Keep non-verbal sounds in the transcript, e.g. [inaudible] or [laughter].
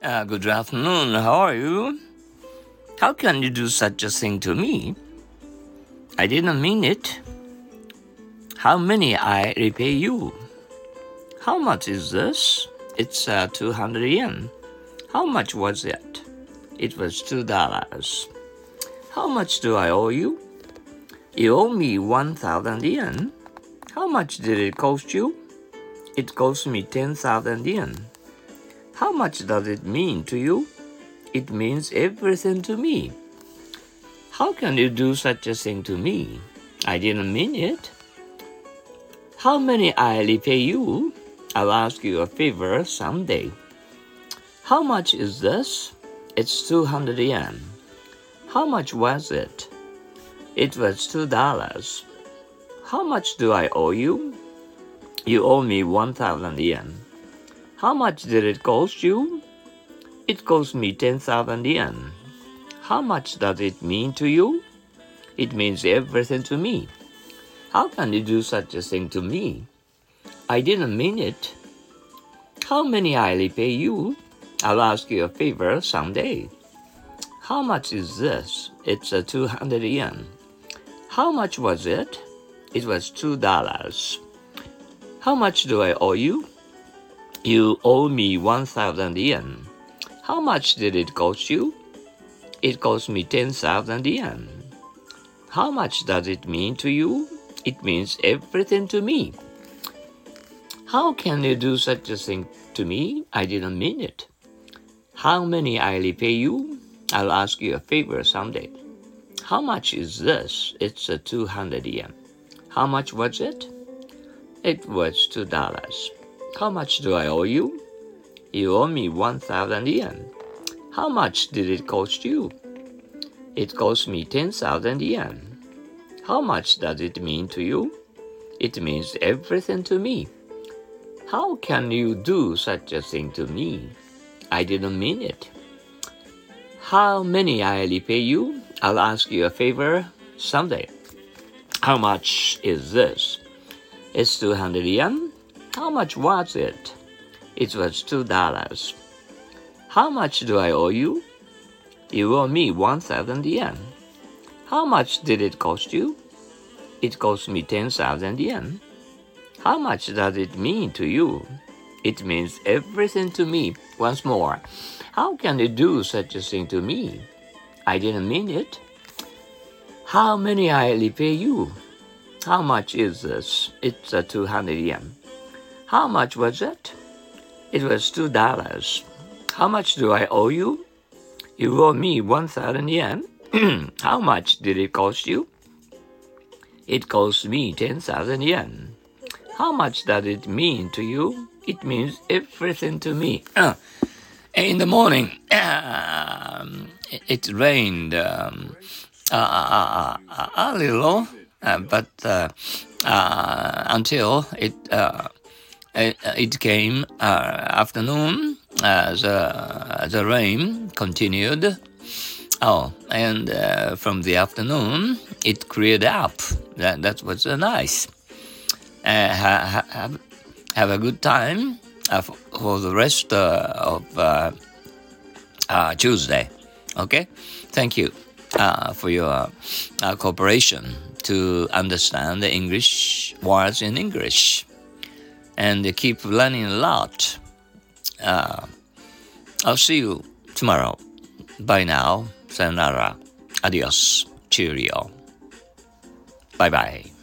Uh, good afternoon. How are you? How can you do such a thing to me? I didn't mean it. How many I repay you? How much is this? It's uh, 200 yen. How much was it? It was two dollars. How much do I owe you? You owe me 1,000 yen. How much did it cost you? It cost me 10,000 yen. How much does it mean to you? It means everything to me. How can you do such a thing to me? I didn't mean it. How many I repay you? I'll ask you a favor someday. How much is this? It's 200 yen. How much was it? It was two dollars. How much do I owe you? You owe me 1,000 yen. How much did it cost you? It cost me 10,000 yen. How much does it mean to you? It means everything to me. How can you do such a thing to me? I didn't mean it. How many I'll pay you? I'll ask you a favor someday. How much is this? It's a 200 yen. How much was it? It was two dollars. How much do I owe you? You owe me 1,000 yen. How much did it cost you? It cost me 10,000 yen. How much does it mean to you? It means everything to me. How can you do such a thing to me? I didn't mean it. How many I repay you? I'll ask you a favor someday. How much is this? It's a 200 yen. How much was it? It was two dollars. How much do I owe you? You owe me 1,000 yen. How much did it cost you? It cost me 10,000 yen. How much does it mean to you? It means everything to me. How can you do such a thing to me? I didn't mean it. How many I repay you? I'll ask you a favor someday. How much is this? It's 200 yen. How much was it? It was two dollars. How much do I owe you? You owe me 1,000 yen. How much did it cost you? It cost me 10,000 yen. How much does it mean to you? It means everything to me. Once more, how can you do such a thing to me? I didn't mean it. How many I repay you? How much is this? It's a 200 yen. How much was it? It was two dollars. How much do I owe you? You owe me 1,000 yen. [clears throat] How much did it cost you? It cost me 10,000 yen. How much does it mean to you? It means everything to me. Uh, [clears throat] in the morning, um, [clears throat] it rained um, uh, uh, uh, a little, but until it it came uh, afternoon, uh, the the rain continued. Oh, and uh, from the afternoon, it cleared up. That that was nice. Ha, have, have a good time uh, for, for, the rest uh, of uh, Tuesday. Okay? Thank you for your cooperation to understand the English words in English and keep learning a lot. Uh, I'll see you tomorrow. Bye now. Sayonara. Adios. Cheerio. Bye bye.